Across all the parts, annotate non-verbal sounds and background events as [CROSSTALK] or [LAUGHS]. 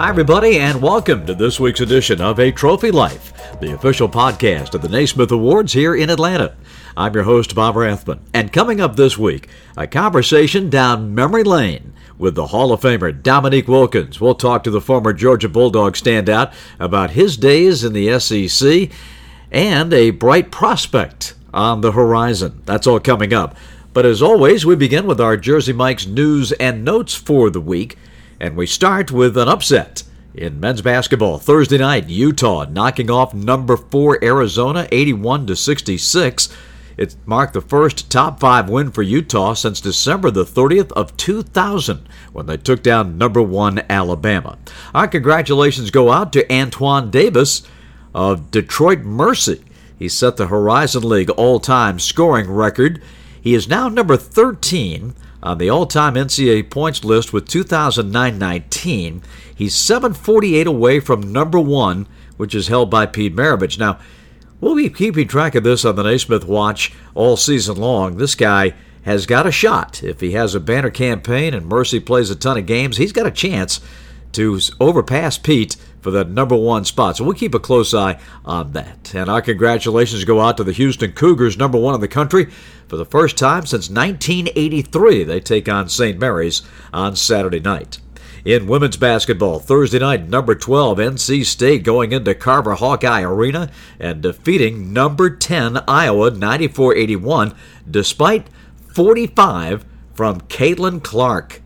Hi, everybody, and welcome to this week's edition of A Trophy Life, the official podcast of the Naismith Awards here in Atlanta. I'm your host, Bob Rathbun, and coming up this week, a conversation down memory lane with the Hall of Famer Dominique Wilkins. We'll talk to the former Georgia Bulldog standout about his days in the SEC and a bright prospect on the horizon. That's all coming up. But as always, we begin with our Jersey Mike's news and notes for the week, and we start with an upset. In men's basketball, Thursday night, Utah knocking off number 4 Arizona 81 to 66. It marked the first top 5 win for Utah since December the 30th of 2000 when they took down number 1 Alabama. Our congratulations go out to Antoine Davis of Detroit Mercy. He set the Horizon League all-time scoring record. He is now number 13 on the all-time NCAA points list with 2009-19. He's 748 away from number 1, which is held by Pete Maravich. Now, we'll be keeping track of this on the Naismith Watch all season long. This guy has got a shot. If he has a banner campaign and Mercy plays a ton of games, he's got a chance to overpass Pete for the number one spot. So we'll keep a close eye on that. And our congratulations go out to the Houston Cougars, number one in the country. For the first time since 1983, they take on St. Mary's on Saturday night. In women's basketball, Thursday night, number 12, NC State going into Carver Hawkeye Arena and defeating number 10, Iowa, 94 81, despite 45 from Caitlin Clark.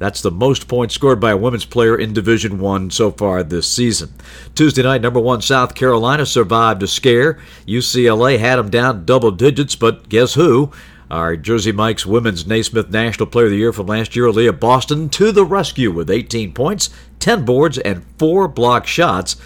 That's the most points scored by a women's player in Division One so far this season. Tuesday night, number one South Carolina survived a scare. UCLA had them down double digits, but guess who? Our Jersey Mike's Women's Naismith National Player of the Year from last year, Aliyah Boston, to the rescue with 18 points, 10 boards, and 4 block shots.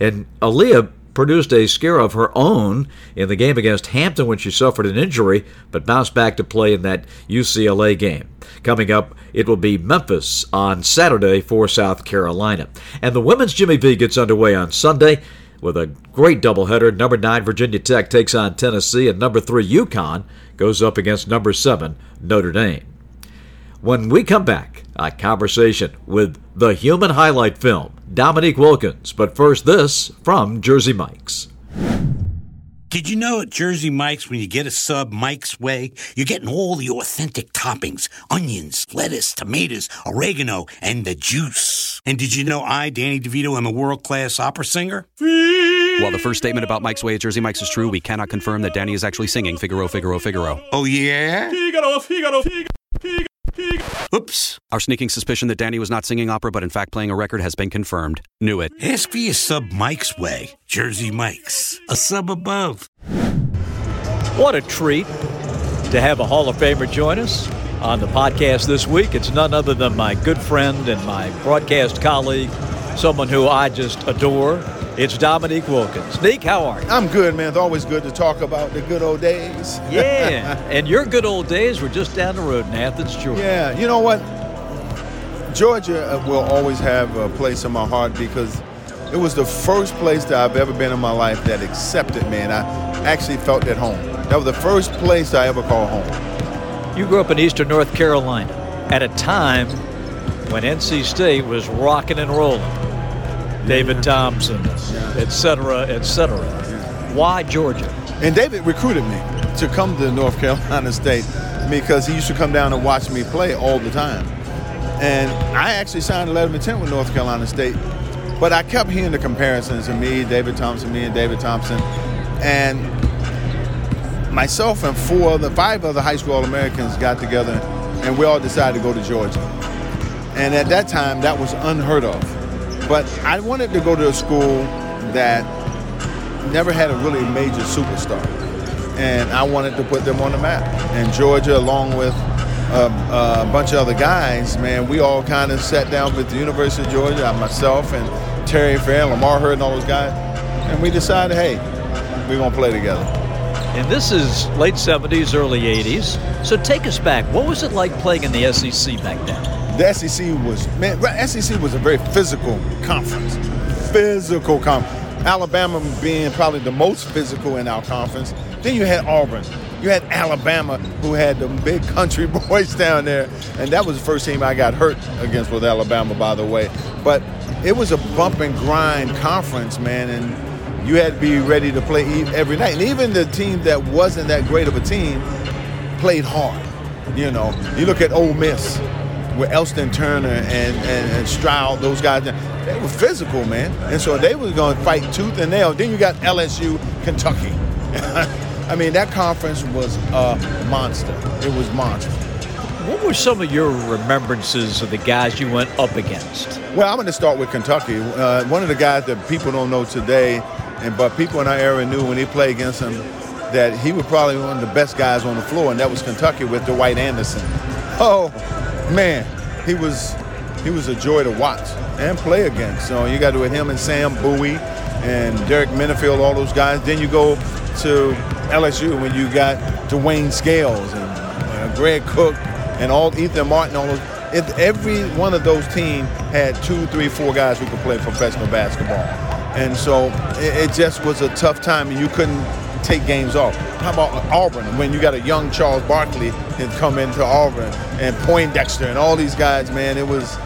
And Aliyah produced a scare of her own in the game against Hampton when she suffered an injury, but bounced back to play in that UCLA game. Coming up, it will be Memphis on Saturday for South Carolina. And the women's Jimmy V gets underway on Sunday with a great doubleheader. Number 9 Virginia Tech takes on Tennessee, and number 3 UConn goes up against number 7 Notre Dame. When we come back, a conversation with the human highlight film, Dominique Wilkins. But first, this from Jersey Mike's. Did you know at Jersey Mike's, when you get a sub Mike's Way, you're getting all the authentic toppings onions, lettuce, tomatoes, oregano, and the juice. And did you know I, Danny DeVito, am a world class opera singer? While the first statement about Mike's Way at Jersey Mike's is true, we cannot confirm that Danny is actually singing Figaro, Figaro, Figaro. Oh, yeah? Figaro, Figaro, Figaro, Figaro. Oops. Our sneaking suspicion that Danny was not singing opera but in fact playing a record has been confirmed. Knew it. Ask for your sub Mike's Way. Jersey Mike's. A sub above. What a treat to have a Hall of Famer join us on the podcast this week. It's none other than my good friend and my broadcast colleague, someone who I just adore. It's Dominique Wilkins. Nick, how are you? I'm good, man. It's always good to talk about the good old days. [LAUGHS] Yeah, and your good old days were just down the road in Athens, Georgia. Yeah, you know what? Georgia uh, will always have a place in my heart because it was the first place that I've ever been in my life that accepted me, and I actually felt at home. That was the first place I ever called home. You grew up in eastern North Carolina at a time when NC State was rocking and rolling. David Thompson, et cetera, et cetera. Why Georgia? And David recruited me to come to North Carolina State because he used to come down and watch me play all the time. And I actually signed a letter of intent with North Carolina State, but I kept hearing the comparisons of me, David Thompson, me and David Thompson. And myself and four other, five other high school All-Americans got together and we all decided to go to Georgia. And at that time, that was unheard of. But I wanted to go to a school that never had a really major superstar. And I wanted to put them on the map. And Georgia, along with uh, a bunch of other guys, man, we all kind of sat down with the University of Georgia, myself and Terry Fair, Lamar Heard, and all those guys, and we decided, hey, we're going to play together. And this is late 70s, early 80s. So take us back. What was it like playing in the SEC back then? The SEC was man. SEC was a very physical conference. Physical conference. Alabama being probably the most physical in our conference. Then you had Auburn. You had Alabama, who had the big [LAUGHS] country boys down there, and that was the first team I got hurt against with Alabama, by the way. But it was a bump and grind conference, man, and you had to be ready to play every night. And even the team that wasn't that great of a team played hard. You know, you look at Ole Miss with Elston Turner and, and, and Stroud, those guys, they were physical, man. And so they were going to fight tooth and nail. Then you got LSU, Kentucky. [LAUGHS] I mean, that conference was a monster. It was monster. What were some of your remembrances of the guys you went up against? Well, I'm going to start with Kentucky. Uh, one of the guys that people don't know today, and but people in our era knew when he played against him that he was probably one of the best guys on the floor, and that was Kentucky with Dwight Anderson. [LAUGHS] Oh, man, he was he was a joy to watch and play against. So you got to with him and Sam Bowie and Dirk Minniefield, all those guys. Then you go to LSU when you got DeWayne Scales and uh, Greg Cook and all Ethan Martin, all those. Every one of those teams had two, three, four guys who could play professional basketball, and so it, it just was a tough time, and you couldn't take games off. How about Auburn when you got a young Charles Barkley and come into Auburn and Poindexter and all these guys, man, it was.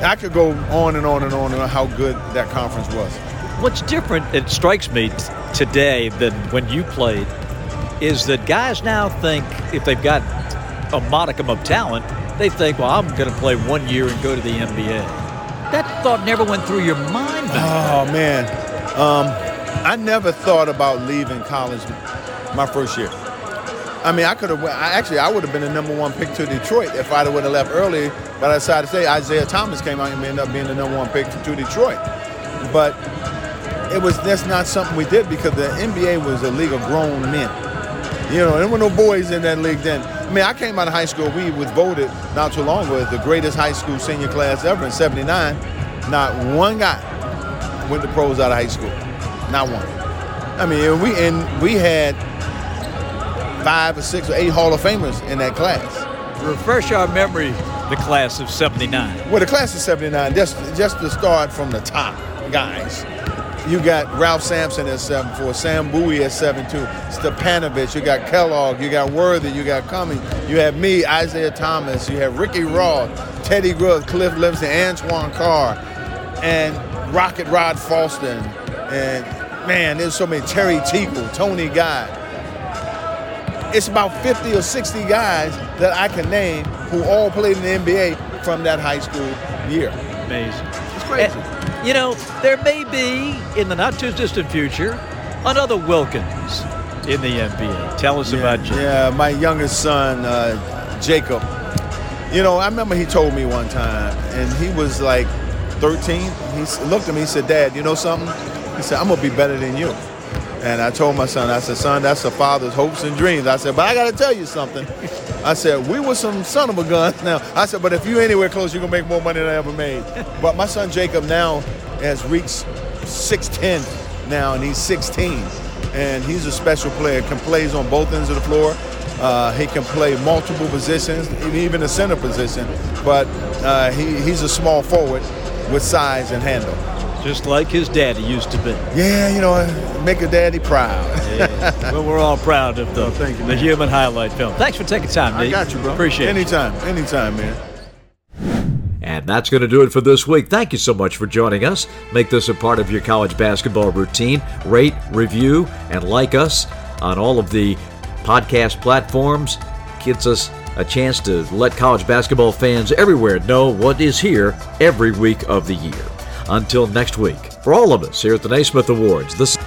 I could go on and on and on on how good that conference was. What's different, it strikes me t- today than when you played, is that guys now think if they've got a modicum of talent, they think, well, I'm going to play one year and go to the NBA. That thought never went through your mind. Oh man, um, I never thought about leaving college my first year. I mean, I could have. Actually, I would have been the number one pick to Detroit if I would have left early. But I decided to say Isiah Thomas came out and ended up being the number one pick to Detroit. But it was that's not something we did because the NBA was a league of grown men. You know, there were no boys in that league then. I mean, I came out of high school. We was voted not too long ago the greatest high school senior class ever in '79. Not one guy went to pros out of high school. Not one. I mean, we and we had five or six or eight Hall of Famers in that class. Refresh our memory. The class of '79. Well, the class of '79. Just just to start from the top, guys. You got Ralph Sampson at 7'4", Sam Bowie at 7'2", Stipanovich, you got Kellogg, you got Worthy, you got Cummings, you have me, Isiah Thomas, you have Ricky Ross, Teddy Grubb, Cliff Livingston, Antoine Carr, and Rocket Rod Falston, and man, there's so many, Terry Teagle, Tony Guy. It's about 50 or 60 guys that I can name who all played in the NBA from that high school year. Amazing. It's crazy. And, you know, there may be, in the not too distant future, another Wilkins in the NBA. Tell us yeah, about you. Yeah, my youngest son, uh, Jacob. You know, I remember he told me one time, and he was like 13. He looked at me, he said, Dad, you know something? He said, I'm going to be better than you. And I told my son, I said, son, that's a father's hopes and dreams. I said, but I got to tell you something. I said, we were some son of a gun [LAUGHS] now. I said, but if you anywhere close, you're going to make more money than I ever made. but my son Jacob now has reached 6'10 now, and he's 16. And he's a special player, can plays on both ends of the floor. Uh, he can play multiple positions, even a center position. But uh, he, he's a small forward with size and handle. Just like his daddy used to be. Yeah, you know, make a daddy proud. yeah. [LAUGHS] Well, we're all proud of the, oh, you, the human highlight film. Thanks for taking time, I got you, bro. Appreciate anytime, it. Anytime, anytime, man. And that's going to do it for this week. Thank you so much for joining us. Make this a part of your college basketball routine. Rate, review, and like us on all of the podcast platforms. Gets us a chance to let college basketball fans everywhere know what is here every week of the year. Until next week, for all of us here at the Naismith Awards, this